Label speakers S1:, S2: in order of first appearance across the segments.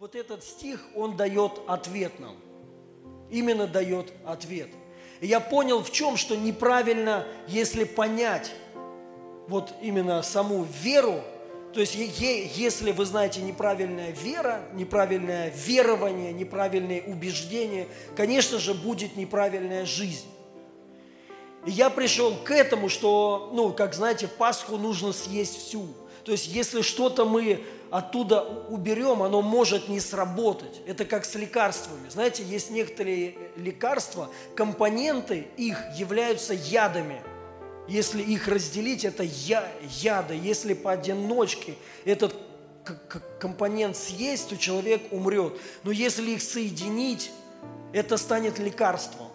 S1: Вот этот стих, он дает ответ нам. Именно дает ответ. И я понял в чем, что неправильно, если понять вот именно саму веру, то есть если вы знаете неправильная вера, неправильное верование, неправильные убеждения, конечно же, будет неправильная жизнь. И я пришел к этому, что, ну, как знаете, Пасху нужно съесть всю. То есть если что-то мы оттуда уберем, оно может не сработать. Это как с лекарствами. Знаете, есть некоторые лекарства, компоненты их являются ядами. Если их разделить, это я, яды. Если поодиночке этот компонент съесть, то человек умрет. Но если их соединить, это станет лекарством.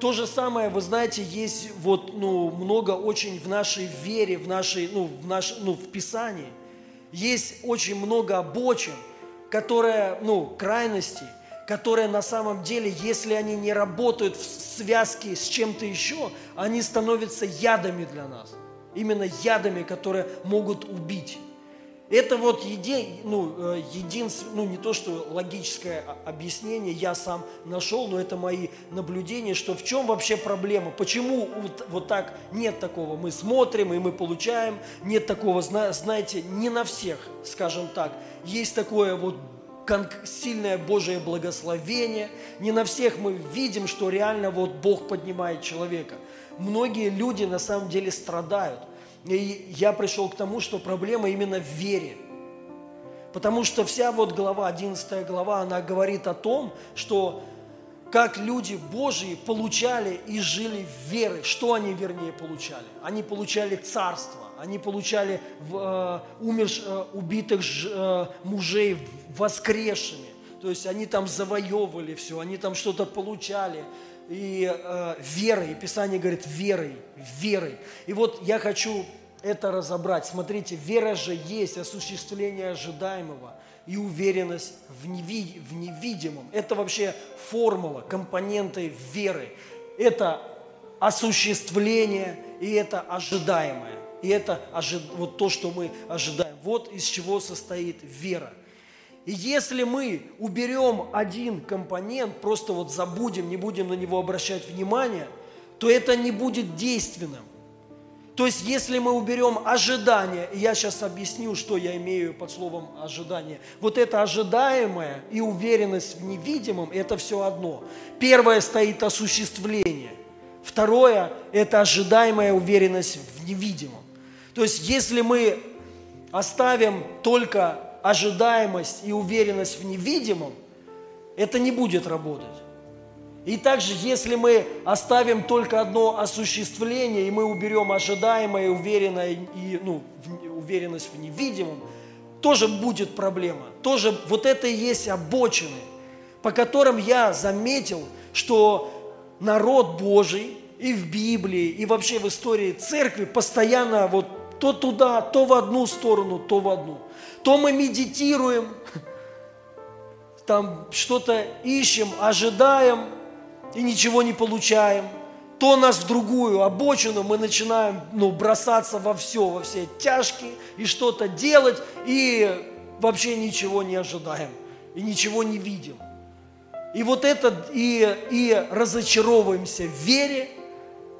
S1: То же самое, вы знаете, есть вот, ну, много очень в нашей вере, в нашей, ну, в, наш, ну, в Писании. Есть очень много обочин, которые, ну, крайности, которые на самом деле, если они не работают в связке с чем-то еще, они становятся ядами для нас. Именно ядами, которые могут убить. Это вот еди, ну, э, единственное, ну не то, что логическое объяснение я сам нашел, но это мои наблюдения, что в чем вообще проблема, почему вот, вот так нет такого, мы смотрим и мы получаем, нет такого, знаете, не на всех, скажем так, есть такое вот сильное Божие благословение, не на всех мы видим, что реально вот Бог поднимает человека. Многие люди на самом деле страдают. И я пришел к тому, что проблема именно в вере. Потому что вся вот глава, 11 глава, она говорит о том, что как люди Божьи получали и жили в вере. Что они, вернее, получали? Они получали царство, они получали э, умерш, э, убитых э, мужей воскресшими. То есть они там завоевывали все, они там что-то получали и э, верой, и Писание говорит верой, верой. И вот я хочу это разобрать. Смотрите, вера же есть осуществление ожидаемого и уверенность в, неви, в невидимом. Это вообще формула, компоненты веры. Это осуществление и это ожидаемое. И это ожид... вот то, что мы ожидаем. Вот из чего состоит вера. И если мы уберем один компонент, просто вот забудем, не будем на него обращать внимание, то это не будет действенным. То есть, если мы уберем ожидание, и я сейчас объясню, что я имею под словом ожидание, вот это ожидаемое и уверенность в невидимом, это все одно. Первое стоит осуществление. Второе – это ожидаемая уверенность в невидимом. То есть, если мы оставим только ожидаемость и уверенность в невидимом, это не будет работать. И также, если мы оставим только одно осуществление, и мы уберем ожидаемое, уверенное и ну, уверенность в невидимом, тоже будет проблема. Тоже вот это и есть обочины, по которым я заметил, что народ Божий и в Библии, и вообще в истории церкви постоянно вот то туда, то в одну сторону, то в одну – то мы медитируем, там что-то ищем, ожидаем и ничего не получаем, то нас в другую обочину мы начинаем ну, бросаться во все, во все тяжкие и что-то делать, и вообще ничего не ожидаем, и ничего не видим. И вот это, и, и разочаровываемся в вере,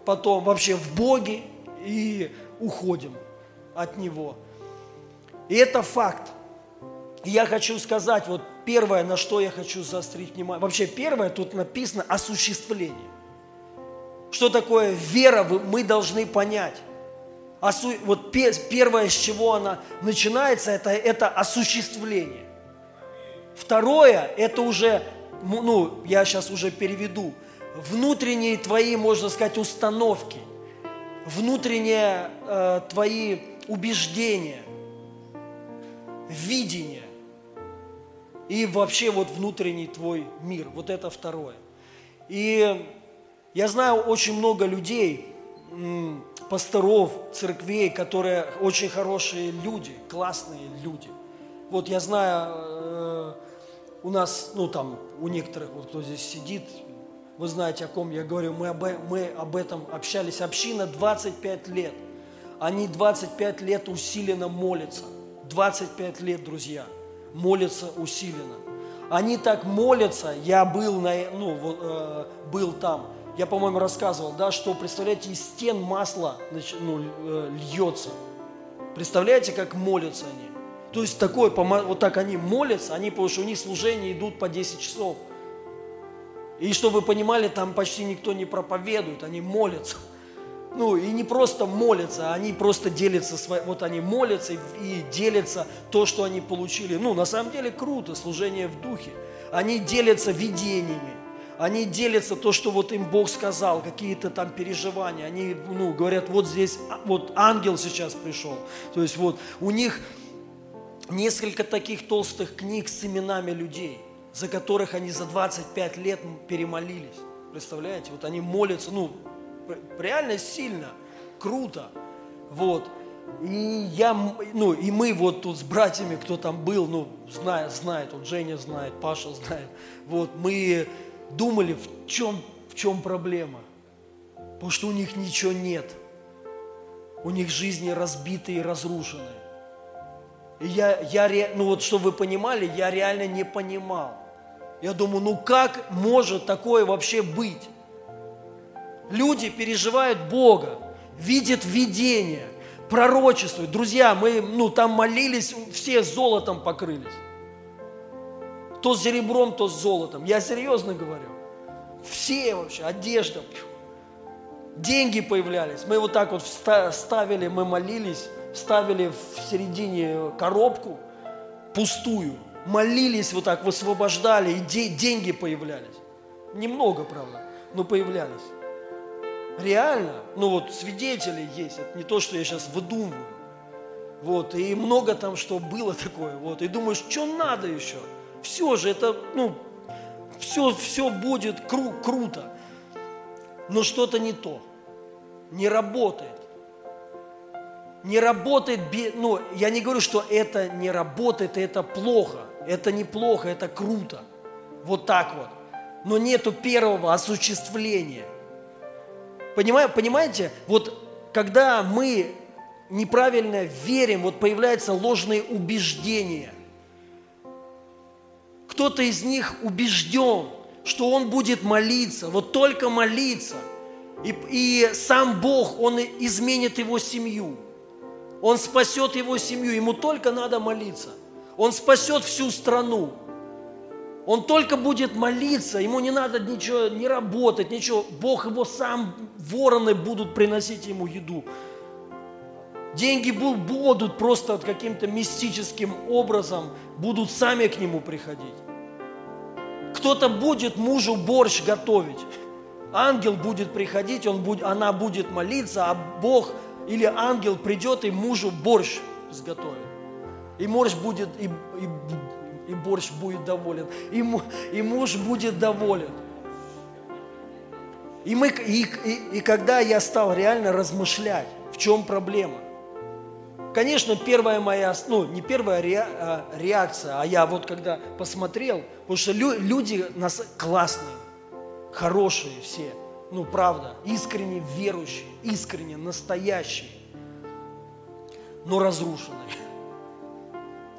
S1: потом вообще в Боге, и уходим от Него. И это факт. И я хочу сказать, вот первое, на что я хочу заострить внимание. Вообще первое, тут написано осуществление. Что такое вера, мы должны понять. Вот первое, с чего она начинается, это, это осуществление. Второе, это уже, ну, я сейчас уже переведу, внутренние твои, можно сказать, установки, внутренние э, твои убеждения – видение и вообще вот внутренний твой мир. Вот это второе. И я знаю очень много людей, пасторов, церквей, которые очень хорошие люди, классные люди. Вот я знаю, э, у нас, ну там, у некоторых, вот кто здесь сидит, вы знаете, о ком я говорю, мы об, мы об этом общались. Община 25 лет. Они 25 лет усиленно молятся – 25 лет, друзья. молятся усиленно. Они так молятся, я был, на, ну, э, был там, я, по-моему, рассказывал, да, что, представляете, из стен масло ну, э, льется. Представляете, как молятся они? То есть такое, вот так они молятся, они, потому что у них служения идут по 10 часов. И чтобы вы понимали, там почти никто не проповедует, они молятся. Ну, и не просто молятся, они просто делятся, вот они молятся и делятся то, что они получили. Ну, на самом деле круто, служение в духе. Они делятся видениями, они делятся то, что вот им Бог сказал, какие-то там переживания. Они, ну, говорят, вот здесь, а, вот ангел сейчас пришел. То есть вот у них несколько таких толстых книг с именами людей, за которых они за 25 лет перемолились. Представляете? Вот они молятся, ну, реально сильно, круто. Вот. И я, ну, и мы вот тут с братьями, кто там был, ну, знает, знает, вот Женя знает, Паша знает. Вот, мы думали, в чем, в чем проблема. Потому что у них ничего нет. У них жизни разбитые и разрушены. И я, я, ну вот, чтобы вы понимали, я реально не понимал. Я думаю, ну как может такое вообще быть? Люди переживают Бога, видят видение, пророчествуют. Друзья, мы ну, там молились, все золотом покрылись. То с серебром, то с золотом. Я серьезно говорю. Все вообще, одежда. Деньги появлялись. Мы вот так вот ставили, мы молились, ставили в середине коробку пустую. Молились вот так, высвобождали, и деньги появлялись. Немного, правда, но появлялись. Реально, ну вот свидетели есть, это не то, что я сейчас выдумываю. Вот, и много там что было такое, вот, и думаешь, что надо еще? Все же это, ну, все, все будет кру, круто, но что-то не то, не работает. Не работает, ну, я не говорю, что это не работает, это плохо, это неплохо, это круто, вот так вот. Но нету первого осуществления – Понимаю, понимаете, вот когда мы неправильно верим, вот появляются ложные убеждения. Кто-то из них убежден, что он будет молиться, вот только молиться. И, и сам Бог, Он изменит его семью. Он спасет его семью, ему только надо молиться. Он спасет всю страну. Он только будет молиться, ему не надо ничего, не работать, ничего. Бог его сам, вороны будут приносить ему еду. Деньги будут просто каким-то мистическим образом, будут сами к нему приходить. Кто-то будет мужу борщ готовить. Ангел будет приходить, он будет, она будет молиться, а Бог или ангел придет и мужу борщ сготовит. И борщ будет, и, и и борщ будет доволен, и, и муж будет доволен. И, мы, и, и, и когда я стал реально размышлять, в чем проблема, Конечно, первая моя, ну, не первая а, реакция, а я вот когда посмотрел, потому что люди нас классные, хорошие все, ну, правда, искренне верующие, искренне настоящие, но разрушенные.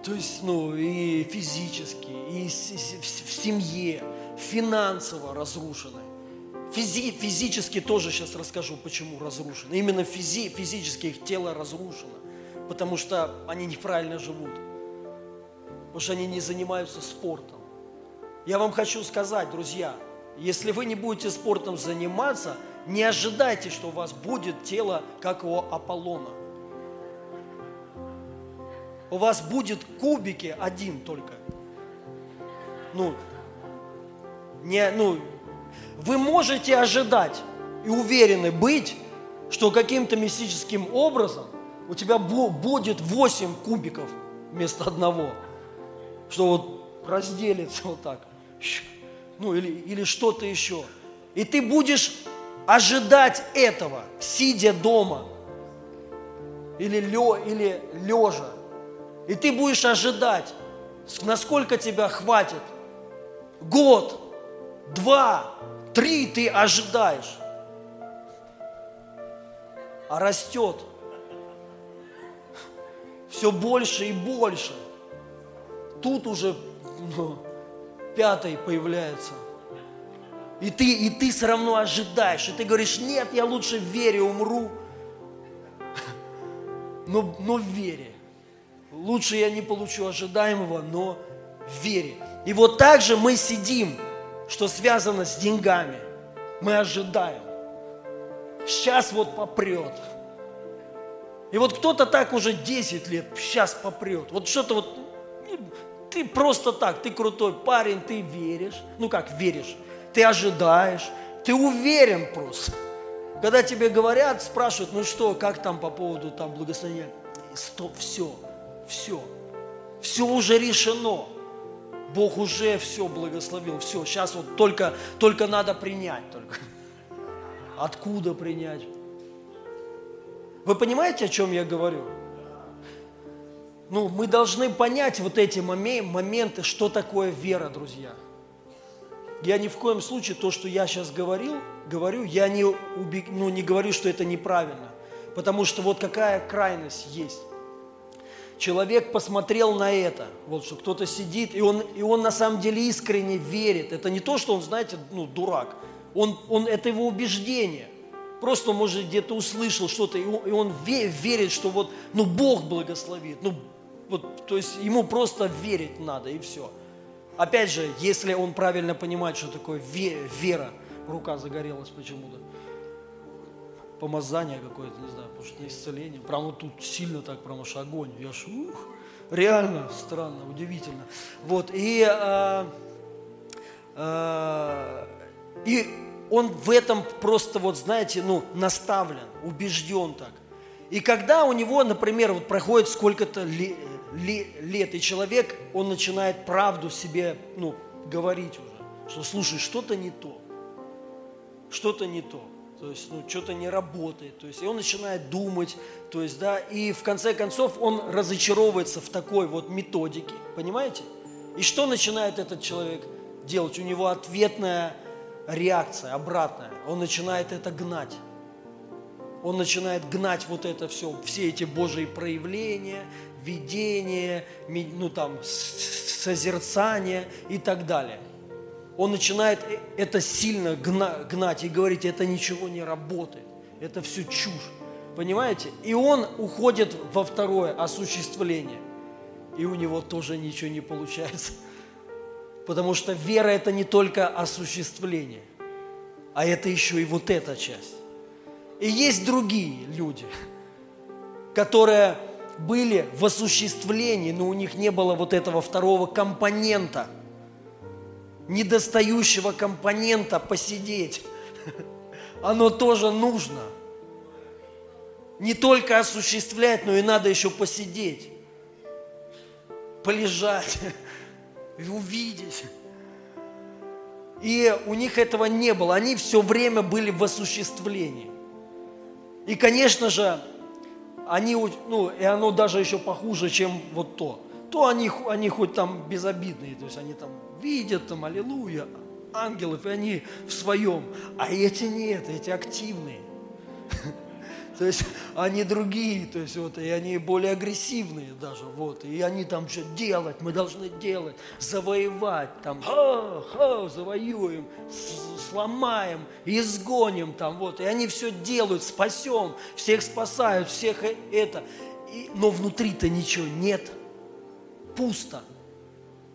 S1: То есть, ну, и физически, и в семье, финансово разрушены. Физи, физически тоже сейчас расскажу, почему разрушены. Именно физи, физически их тело разрушено, потому что они неправильно живут, потому что они не занимаются спортом. Я вам хочу сказать, друзья, если вы не будете спортом заниматься, не ожидайте, что у вас будет тело, как у Аполлона у вас будет кубики один только. Ну, не, ну, вы можете ожидать и уверены быть, что каким-то мистическим образом у тебя будет 8 кубиков вместо одного. Что вот разделится вот так. Ну или, или что-то еще. И ты будешь ожидать этого, сидя дома или, лё, или лежа. И ты будешь ожидать, насколько тебя хватит. Год, два, три ты ожидаешь. А растет все больше и больше. тут уже ну, пятый появляется. И ты, и ты все равно ожидаешь, и ты говоришь, нет, я лучше в вере умру, но, но в вере. Лучше я не получу ожидаемого, но в вере. И вот так же мы сидим, что связано с деньгами. Мы ожидаем. Сейчас вот попрет. И вот кто-то так уже 10 лет, сейчас попрет. Вот что-то вот, ну, ты просто так, ты крутой парень, ты веришь. Ну как веришь? Ты ожидаешь, ты уверен просто. Когда тебе говорят, спрашивают, ну что, как там по поводу там благословения? Стоп, все, все, все уже решено. Бог уже все благословил, все, сейчас вот только, только надо принять только. Откуда принять? Вы понимаете, о чем я говорю? Ну, мы должны понять вот эти моменты, что такое вера, друзья. Я ни в коем случае то, что я сейчас говорил, говорю, я не, убег, ну, не говорю, что это неправильно. Потому что вот какая крайность есть. Человек посмотрел на это, вот что кто-то сидит, и он, и он на самом деле искренне верит. Это не то, что он, знаете, ну, дурак. Он, он, это его убеждение. Просто, может, где-то услышал что-то, и он, и он верит, что вот, ну, Бог благословит. Ну, вот, то есть ему просто верить надо, и все. Опять же, если он правильно понимает, что такое вера, рука загорелась почему-то, помазание какое-то, не знаю, потому что на исцеление. Прямо вот тут сильно так, прямо аж огонь. Я ж, ух, реально странно, удивительно. Вот, и, а, а, и он в этом просто, вот знаете, ну, наставлен, убежден так. И когда у него, например, вот проходит сколько-то лет, лет, и человек, он начинает правду себе, ну, говорить уже, что, слушай, что-то не то, что-то не то, то есть, ну, что-то не работает, то есть, и он начинает думать, то есть, да, и в конце концов он разочаровывается в такой вот методике, понимаете? И что начинает этот человек делать? У него ответная реакция, обратная, он начинает это гнать он начинает гнать вот это все, все эти Божьи проявления, видение, ну там, созерцание и так далее. Он начинает э, это сильно гнать и говорить, это ничего не работает, это все чушь. Понимаете? И он уходит во второе осуществление. И у него тоже ничего не получается. Потому что вера – это не только осуществление, а это еще и вот эта часть. И есть другие люди, которые были в осуществлении, но у них не было вот этого второго компонента, недостающего компонента посидеть. Оно тоже нужно. Не только осуществлять, но и надо еще посидеть, полежать и увидеть. И у них этого не было. Они все время были в осуществлении. И, конечно же, они, ну, и оно даже еще похуже, чем вот то. То они, они хоть там безобидные, то есть они там видят там, аллилуйя, ангелов, и они в своем. А эти нет, эти активные. То есть они другие, то есть вот, и они более агрессивные даже, вот, и они там что делать, мы должны делать, завоевать, там, ха, ха, завоюем, сломаем, изгоним, там, вот, и они все делают, спасем, всех спасают, всех это, и, но внутри-то ничего нет, пусто.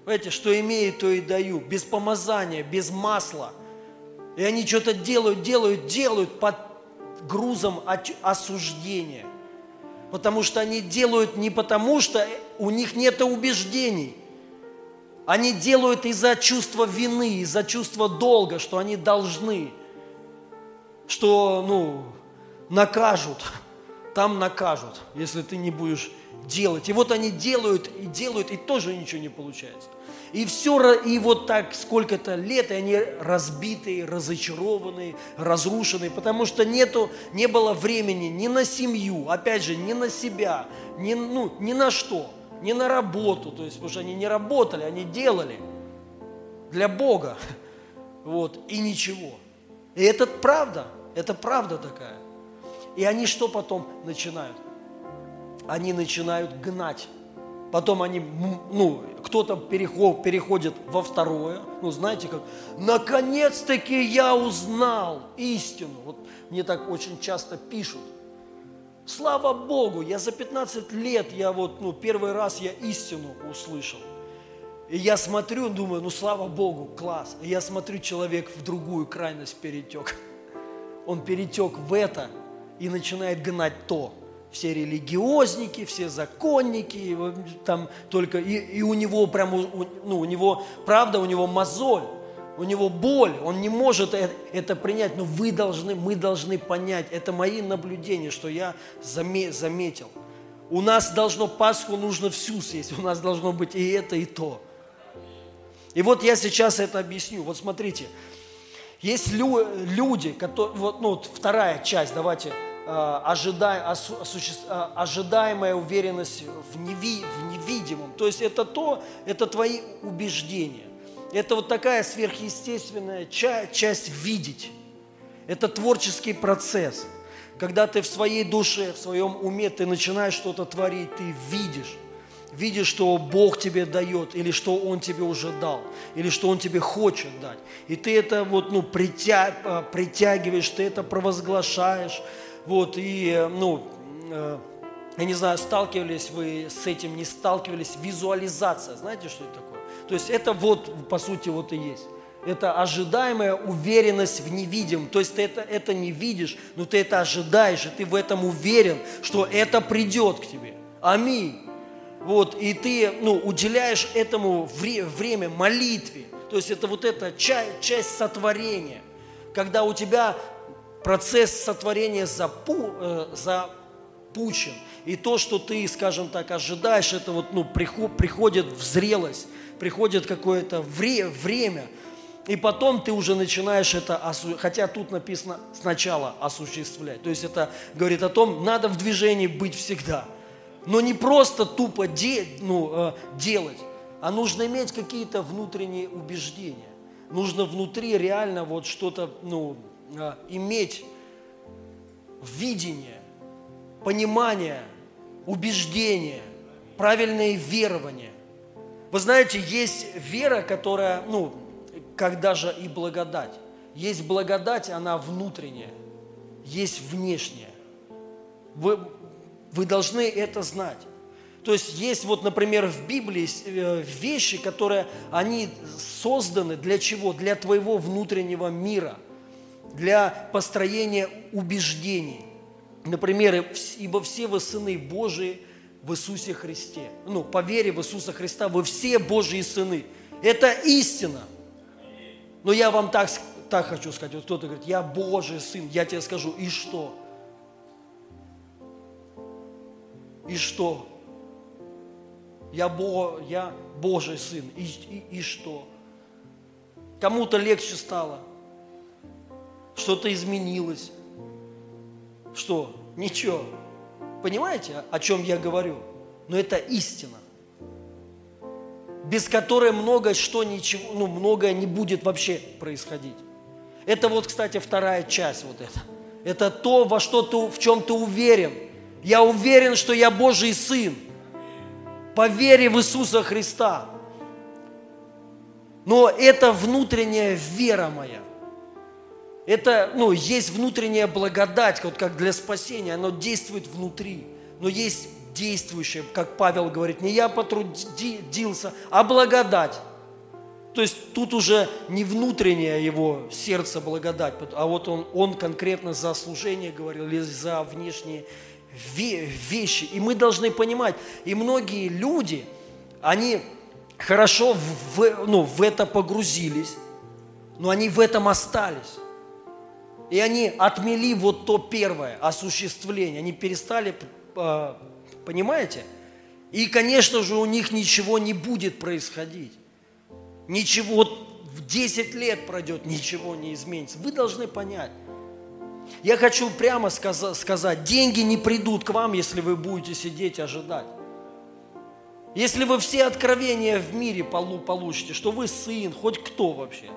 S1: Понимаете, что имею, то и даю, без помазания, без масла. И они что-то делают, делают, делают под грузом осуждения. Потому что они делают не потому, что у них нет убеждений. Они делают из-за чувства вины, из-за чувства долга, что они должны, что, ну, накажут, там накажут, если ты не будешь делать. И вот они делают и делают, и тоже ничего не получается. И все, и вот так сколько-то лет, и они разбитые, разочарованные, разрушенные, потому что нету, не было времени ни на семью, опять же, ни на себя, ни, ну, ни на что, ни на работу, то есть, потому что они не работали, они делали для Бога, вот, и ничего. И это правда, это правда такая. И они что потом начинают? Они начинают гнать Потом они, ну, кто-то переход, переходит во второе. Ну, знаете, как, наконец-таки я узнал истину. Вот мне так очень часто пишут. Слава Богу, я за 15 лет, я вот, ну, первый раз я истину услышал. И я смотрю, думаю, ну, слава Богу, класс. И я смотрю, человек в другую крайность перетек. Он перетек в это и начинает гнать то. Все религиозники, все законники, там только, и, и у него прям, ну, у него, правда, у него мозоль, у него боль, он не может это, это принять, но вы должны, мы должны понять, это мои наблюдения, что я заметил. У нас должно Пасху нужно всю съесть, у нас должно быть и это, и то. И вот я сейчас это объясню. Вот смотрите, есть люди, которые, вот, ну, вторая часть, давайте, Э, э, ожидаемая уверенность в, неви, в невидимом. То есть это то, это твои убеждения. Это вот такая сверхъестественная часть, часть видеть. Это творческий процесс. Когда ты в своей душе, в своем уме, ты начинаешь что-то творить, ты видишь. Видишь, что Бог тебе дает, или что Он тебе уже дал, или что Он тебе хочет дать. И ты это вот, ну, притя, э, притягиваешь, ты это провозглашаешь, вот, и, э, ну, э, я не знаю, сталкивались вы с этим, не сталкивались, визуализация, знаете, что это такое? То есть это вот, по сути, вот и есть. Это ожидаемая уверенность в невидимом. То есть ты это, это не видишь, но ты это ожидаешь, и ты в этом уверен, что это придет к тебе. Аминь. Вот, и ты ну, уделяешь этому вре, время молитве. То есть это вот эта часть, часть сотворения, когда у тебя процесс сотворения запу, э, запущен. И то, что ты, скажем так, ожидаешь, это вот, ну, приход, приходит в зрелость, приходит какое-то вре, время, и потом ты уже начинаешь это, хотя тут написано сначала осуществлять. То есть это говорит о том, надо в движении быть всегда. Но не просто тупо де, ну, э, делать, а нужно иметь какие-то внутренние убеждения. Нужно внутри реально вот что-то, ну, иметь видение, понимание, убеждение, правильное верование. Вы знаете, есть вера, которая, ну, как даже и благодать. Есть благодать, она внутренняя, есть внешняя. Вы, вы должны это знать. То есть есть вот, например, в Библии э, вещи, которые, они созданы для чего? Для твоего внутреннего мира – для построения убеждений. Например, ибо все вы сыны Божии в Иисусе Христе. Ну, по вере в Иисуса Христа вы все Божьи сыны. Это истина. Но я вам так, так хочу сказать. Вот кто-то говорит, я Божий сын. Я тебе скажу, и что? И что? Я, Бо, я Божий сын. И, и, и что? Кому-то легче стало что-то изменилось. Что? Ничего. Понимаете, о чем я говорю? Но это истина, без которой многое что ничего, ну, многое не будет вообще происходить. Это вот, кстати, вторая часть вот это. Это то, во что ты, в чем ты уверен. Я уверен, что я Божий Сын. По вере в Иисуса Христа. Но это внутренняя вера моя. Это, ну, есть внутренняя благодать, вот как для спасения, оно действует внутри. Но есть действующее, как Павел говорит, не я потрудился, а благодать. То есть тут уже не внутреннее его сердце благодать, а вот он, он конкретно за служение говорил или за внешние вещи. И мы должны понимать, и многие люди, они хорошо в, ну, в это погрузились, но они в этом остались. И они отмели вот то первое осуществление. Они перестали, а, понимаете? И, конечно же, у них ничего не будет происходить. Ничего, вот в 10 лет пройдет, ничего не изменится. Вы должны понять. Я хочу прямо сказать, деньги не придут к вам, если вы будете сидеть ожидать. Если вы все откровения в мире получите, что вы сын, хоть кто вообще,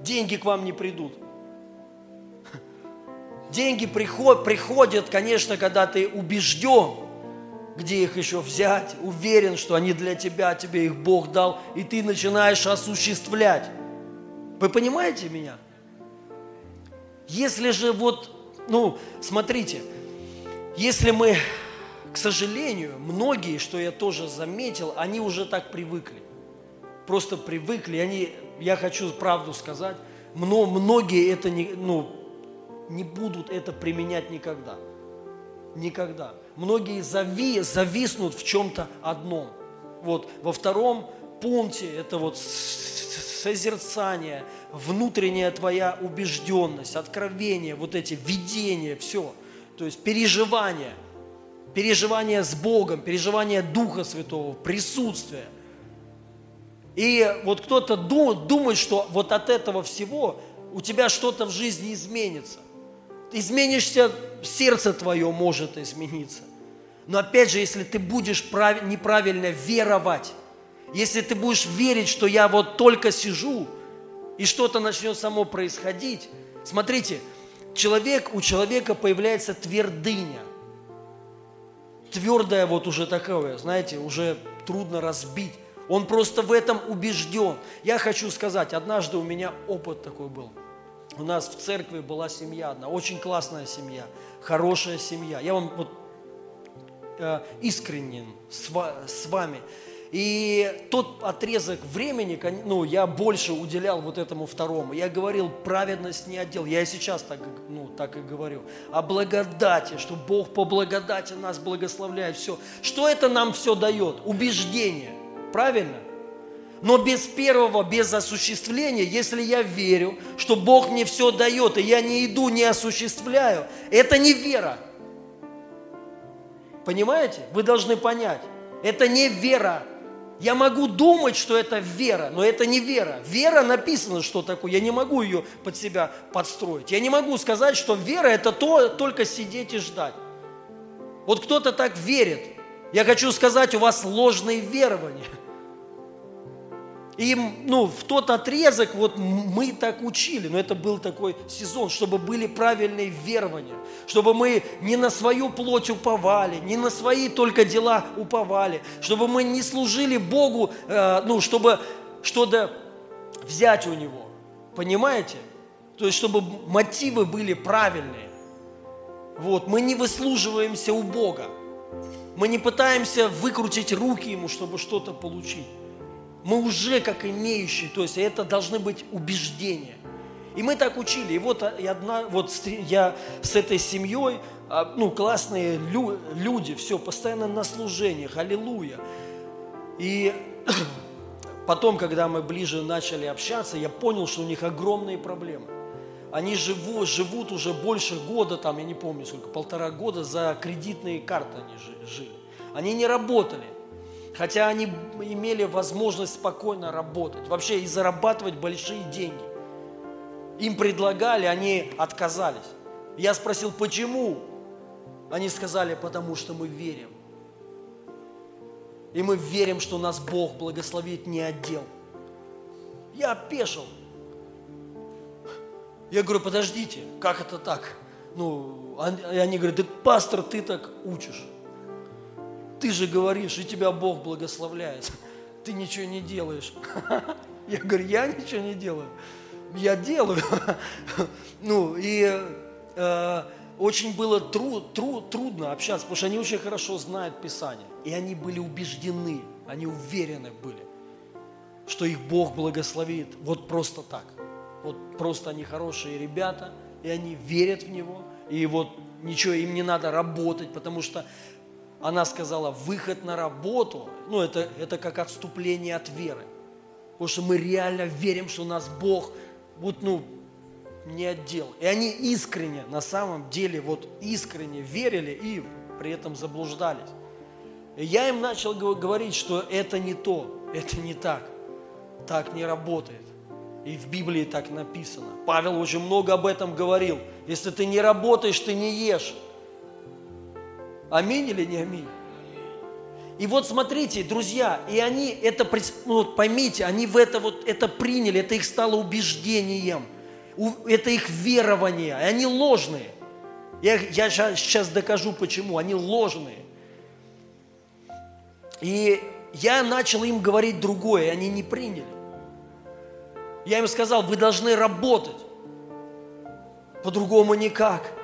S1: деньги к вам не придут. Деньги приход, приходят, конечно, когда ты убежден, где их еще взять, уверен, что они для тебя, тебе их Бог дал, и ты начинаешь осуществлять. Вы понимаете меня? Если же вот, ну, смотрите, если мы, к сожалению, многие, что я тоже заметил, они уже так привыкли. Просто привыкли, они, я хочу правду сказать, но многие это не, ну, не будут это применять никогда. Никогда. Многие зави, зависнут в чем-то одном. Вот во втором пункте это вот созерцание, внутренняя твоя убежденность, откровение, вот эти видения, все. То есть переживание, переживание с Богом, переживание Духа Святого, присутствие. И вот кто-то думает, что вот от этого всего у тебя что-то в жизни изменится – изменишься, сердце твое может измениться. Но опять же, если ты будешь прав... неправильно веровать, если ты будешь верить, что я вот только сижу, и что-то начнет само происходить, смотрите, человек, у человека появляется твердыня. Твердая вот уже такое, знаете, уже трудно разбить. Он просто в этом убежден. Я хочу сказать, однажды у меня опыт такой был – у нас в церкви была семья одна, очень классная семья, хорошая семья. Я вам вот э, искренен с, с вами. И тот отрезок времени, ну, я больше уделял вот этому второму. Я говорил, праведность не отдел. Я и сейчас так, ну, так и говорю. О благодати, что Бог по благодати нас благословляет. Все. Что это нам все дает? Убеждение. Правильно? Но без первого, без осуществления, если я верю, что Бог мне все дает, и я не иду, не осуществляю, это не вера. Понимаете? Вы должны понять. Это не вера. Я могу думать, что это вера, но это не вера. Вера написано, что такое. Я не могу ее под себя подстроить. Я не могу сказать, что вера – это то, только сидеть и ждать. Вот кто-то так верит. Я хочу сказать, у вас ложные верования – и ну, в тот отрезок вот мы так учили, но это был такой сезон, чтобы были правильные верования, чтобы мы не на свою плоть уповали, не на свои только дела уповали, чтобы мы не служили Богу, э, ну, чтобы что-то взять у Него. Понимаете? То есть, чтобы мотивы были правильные. Вот, мы не выслуживаемся у Бога. Мы не пытаемся выкрутить руки Ему, чтобы что-то получить мы уже как имеющие, то есть это должны быть убеждения. И мы так учили. И вот, и одна, вот я с этой семьей, а, ну, классные лю, люди, все, постоянно на служениях, аллилуйя. И потом, когда мы ближе начали общаться, я понял, что у них огромные проблемы. Они живут, живут уже больше года, там, я не помню сколько, полтора года за кредитные карты они жили. Они не работали хотя они имели возможность спокойно работать, вообще и зарабатывать большие деньги. Им предлагали, они отказались. Я спросил, почему? Они сказали, потому что мы верим. И мы верим, что нас Бог благословит не отдел. Я опешил. Я говорю, подождите, как это так? Ну, они говорят, да пастор, ты так учишь ты же говоришь, и тебя Бог благословляет. Ты ничего не делаешь. Я говорю, я ничего не делаю. Я делаю. Ну, и э, очень было тру, тру, трудно общаться, потому что они очень хорошо знают Писание. И они были убеждены, они уверены были, что их Бог благословит вот просто так. Вот просто они хорошие ребята, и они верят в Него, и вот ничего им не надо работать, потому что она сказала, выход на работу, ну это, это как отступление от веры. Потому что мы реально верим, что нас Бог вот, ну, не отдел. И они искренне, на самом деле, вот искренне верили и при этом заблуждались. И я им начал говорить, что это не то, это не так. Так не работает. И в Библии так написано. Павел очень много об этом говорил. Если ты не работаешь, ты не ешь. Аминь или не аминь? И вот смотрите, друзья, и они это, ну, вот поймите, они в это вот это приняли, это их стало убеждением, это их верование, и они ложные. Я, я сейчас докажу почему, они ложные. И я начал им говорить другое, и они не приняли. Я им сказал, вы должны работать. По-другому никак.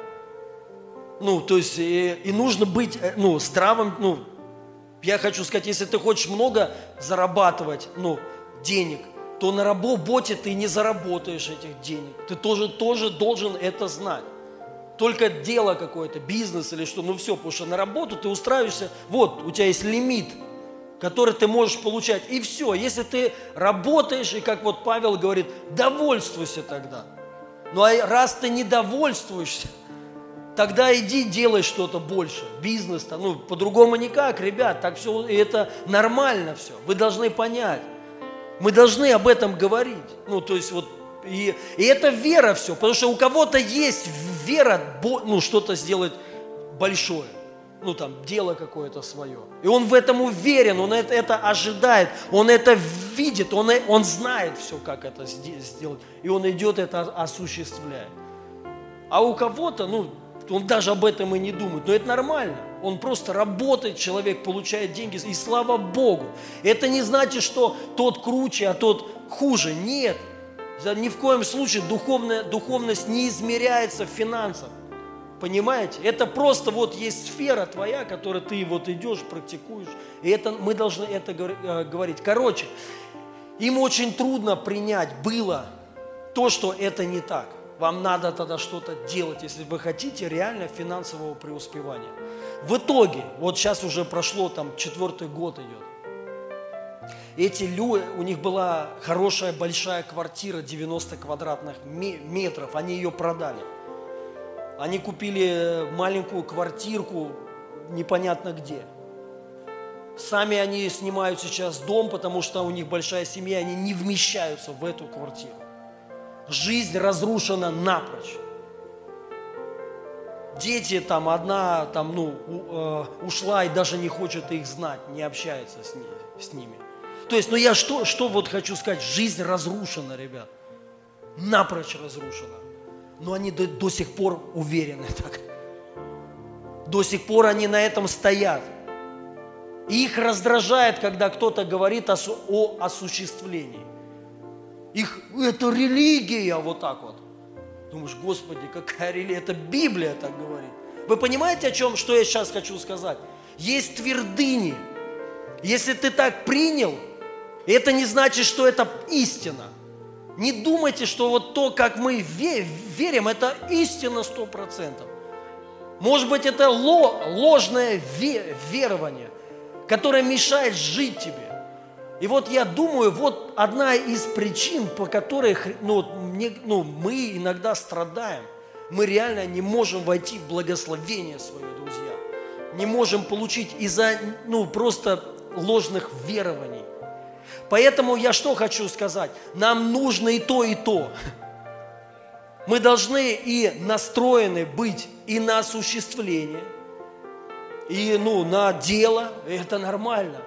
S1: Ну, то есть, и, и нужно быть, э, ну, здравым, ну, я хочу сказать, если ты хочешь много зарабатывать, ну, денег, то на работе ты не заработаешь этих денег. Ты тоже, тоже должен это знать. Только дело какое-то, бизнес или что, ну все, потому что на работу ты устраиваешься, вот, у тебя есть лимит, который ты можешь получать, и все. Если ты работаешь, и как вот Павел говорит, довольствуйся тогда. Ну а раз ты не довольствуешься, тогда иди делай что-то больше, бизнес, -то, ну по-другому никак, ребят, так все, и это нормально все, вы должны понять. Мы должны об этом говорить. Ну, то есть вот и, и это вера все, потому что у кого-то есть вера, ну, что-то сделать большое, ну, там, дело какое-то свое. И он в этом уверен, он это, это ожидает, он это видит, он, он знает все, как это сделать, и он идет это осуществляет. А у кого-то, ну, он даже об этом и не думает, но это нормально. Он просто работает, человек получает деньги, и слава Богу. Это не значит, что тот круче, а тот хуже. Нет, ни в коем случае духовная, духовность не измеряется в финансах. Понимаете? Это просто вот есть сфера твоя, которой ты вот идешь, практикуешь. И это, мы должны это э, говорить. Короче, им очень трудно принять было то, что это не так. Вам надо тогда что-то делать, если вы хотите реально финансового преуспевания. В итоге, вот сейчас уже прошло там четвертый год идет. Эти люди, у них была хорошая большая квартира, 90 квадратных метров, они ее продали. Они купили маленькую квартирку непонятно где. Сами они снимают сейчас дом, потому что у них большая семья, они не вмещаются в эту квартиру. Жизнь разрушена напрочь дети там одна там ну у, э, ушла и даже не хочет их знать, не общается с, ней, с ними. То есть, ну я что, что вот хочу сказать, жизнь разрушена, ребят, напрочь разрушена. Но они до, до сих пор уверены так. До сих пор они на этом стоят. И их раздражает, когда кто-то говорит о, о осуществлении. Их, это религия, вот так вот. Думаешь, Господи, какая религия? Это Библия так говорит. Вы понимаете, о чем, что я сейчас хочу сказать? Есть твердыни. Если ты так принял, это не значит, что это истина. Не думайте, что вот то, как мы верим, это истина сто процентов. Может быть, это ложное верование, которое мешает жить тебе. И вот я думаю, вот одна из причин, по которой ну, мне, ну, мы иногда страдаем. Мы реально не можем войти в благословение свое, друзья. Не можем получить из-за ну, просто ложных верований. Поэтому я что хочу сказать? Нам нужно и то, и то. Мы должны и настроены быть и на осуществление, и ну, на дело, это нормально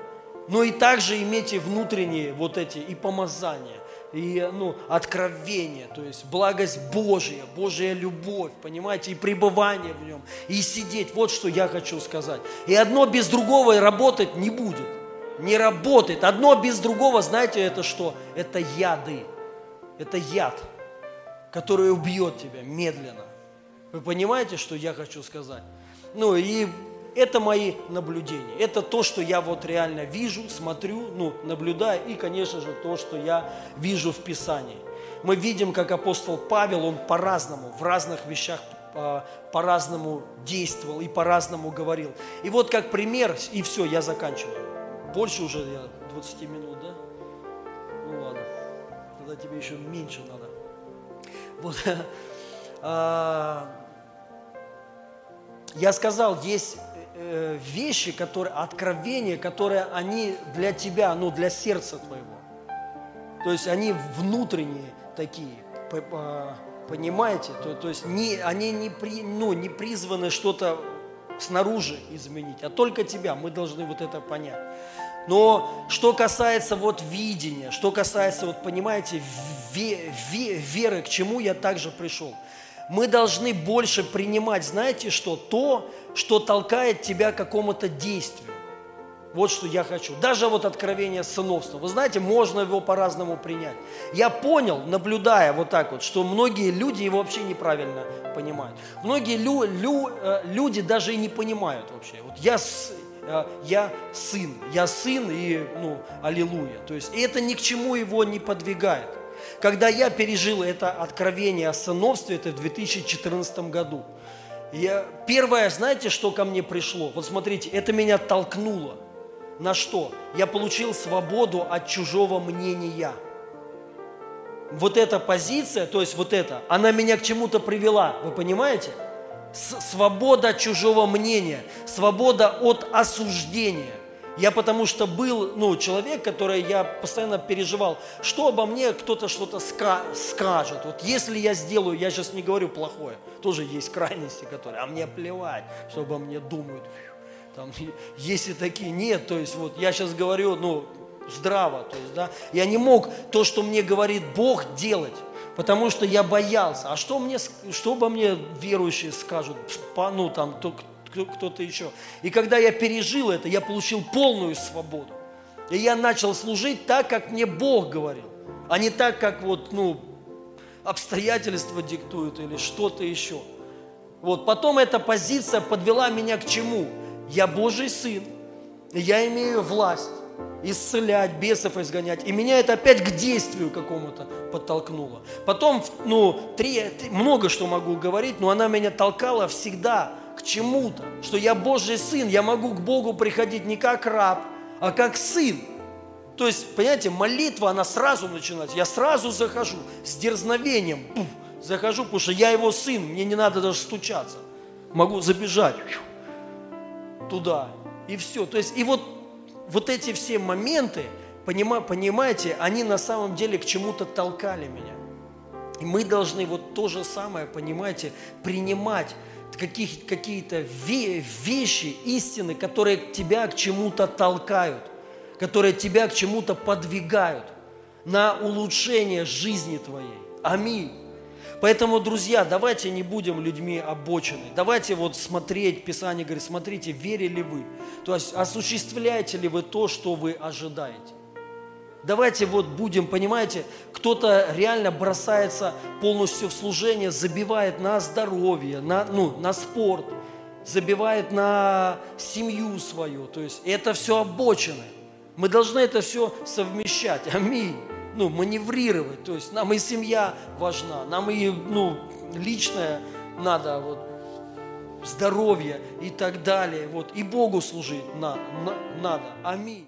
S1: но и также имейте внутренние вот эти и помазания, и ну, откровение, то есть благость Божия, Божья любовь, понимаете, и пребывание в нем, и сидеть. Вот что я хочу сказать. И одно без другого работать не будет. Не работает. Одно без другого, знаете, это что? Это яды. Это яд, который убьет тебя медленно. Вы понимаете, что я хочу сказать? Ну и это мои наблюдения. Это то, что я вот реально вижу, смотрю, ну, наблюдаю, и, конечно же, то, что я вижу в Писании. Мы видим, как апостол Павел, он по-разному, в разных вещах а, по-разному действовал и по-разному говорил. И вот как пример, и все, я заканчиваю. Больше уже я 20 минут, да? Ну ладно, тогда тебе еще меньше надо. Вот. А, я сказал, есть вещи, которые, откровения, которые они для тебя, ну, для сердца твоего. То есть они внутренние такие, понимаете? То, то есть не, они не, при, ну, не призваны что-то снаружи изменить, а только тебя. Мы должны вот это понять. Но что касается вот видения, что касается, вот понимаете, ве, ве, веры, к чему я также пришел – мы должны больше принимать, знаете что, то, что толкает тебя к какому-то действию. Вот что я хочу. Даже вот откровение сыновства. Вы знаете, можно его по-разному принять. Я понял, наблюдая вот так вот, что многие люди его вообще неправильно понимают. Многие лю, лю, э, люди даже и не понимают вообще. Вот я, э, я сын, я сын и, ну, аллилуйя. То есть и это ни к чему его не подвигает. Когда я пережил это откровение о сыновстве, это в 2014 году, я, первое, знаете, что ко мне пришло? Вот смотрите, это меня толкнуло. На что? Я получил свободу от чужого мнения. Вот эта позиция, то есть вот это, она меня к чему-то привела, вы понимаете? свобода от чужого мнения, свобода от осуждения. Я потому что был ну, человек, который я постоянно переживал, что обо мне кто-то что-то ска- скажет. Вот если я сделаю, я сейчас не говорю плохое, тоже есть крайности, которые, а мне плевать, что обо мне думают. Там, есть и такие, нет, то есть вот я сейчас говорю, ну, здраво, то есть, да, я не мог то, что мне говорит Бог, делать, потому что я боялся. А что мне, что обо мне верующие скажут, ну, там, кто-то еще. И когда я пережил это, я получил полную свободу. И я начал служить так, как мне Бог говорил, а не так, как вот, ну, обстоятельства диктуют или что-то еще. Вот, потом эта позиция подвела меня к чему? я Божий Сын, я имею власть исцелять, бесов изгонять. И меня это опять к действию какому-то подтолкнуло. Потом, ну, три, много что могу говорить, но она меня толкала всегда к чему-то, что я Божий Сын, я могу к Богу приходить не как раб, а как сын. То есть, понимаете, молитва, она сразу начинается. Я сразу захожу с дерзновением, пуф, захожу, потому что я его сын, мне не надо даже стучаться. Могу забежать туда, и все. То есть, и вот, вот эти все моменты, понимаете, они на самом деле к чему-то толкали меня. И мы должны вот то же самое, понимаете, принимать каких, какие-то вещи, истины, которые тебя к чему-то толкают, которые тебя к чему-то подвигают на улучшение жизни твоей. Аминь. Поэтому, друзья, давайте не будем людьми обочины. Давайте вот смотреть, Писание говорит, смотрите, верили вы. То есть осуществляете ли вы то, что вы ожидаете. Давайте вот будем, понимаете, кто-то реально бросается полностью в служение, забивает на здоровье, на, ну, на спорт, забивает на семью свою. То есть это все обочины. Мы должны это все совмещать. Аминь ну, маневрировать. То есть нам и семья важна, нам и ну, личное надо, вот, здоровье и так далее. Вот, и Богу служить на, на, надо. Аминь.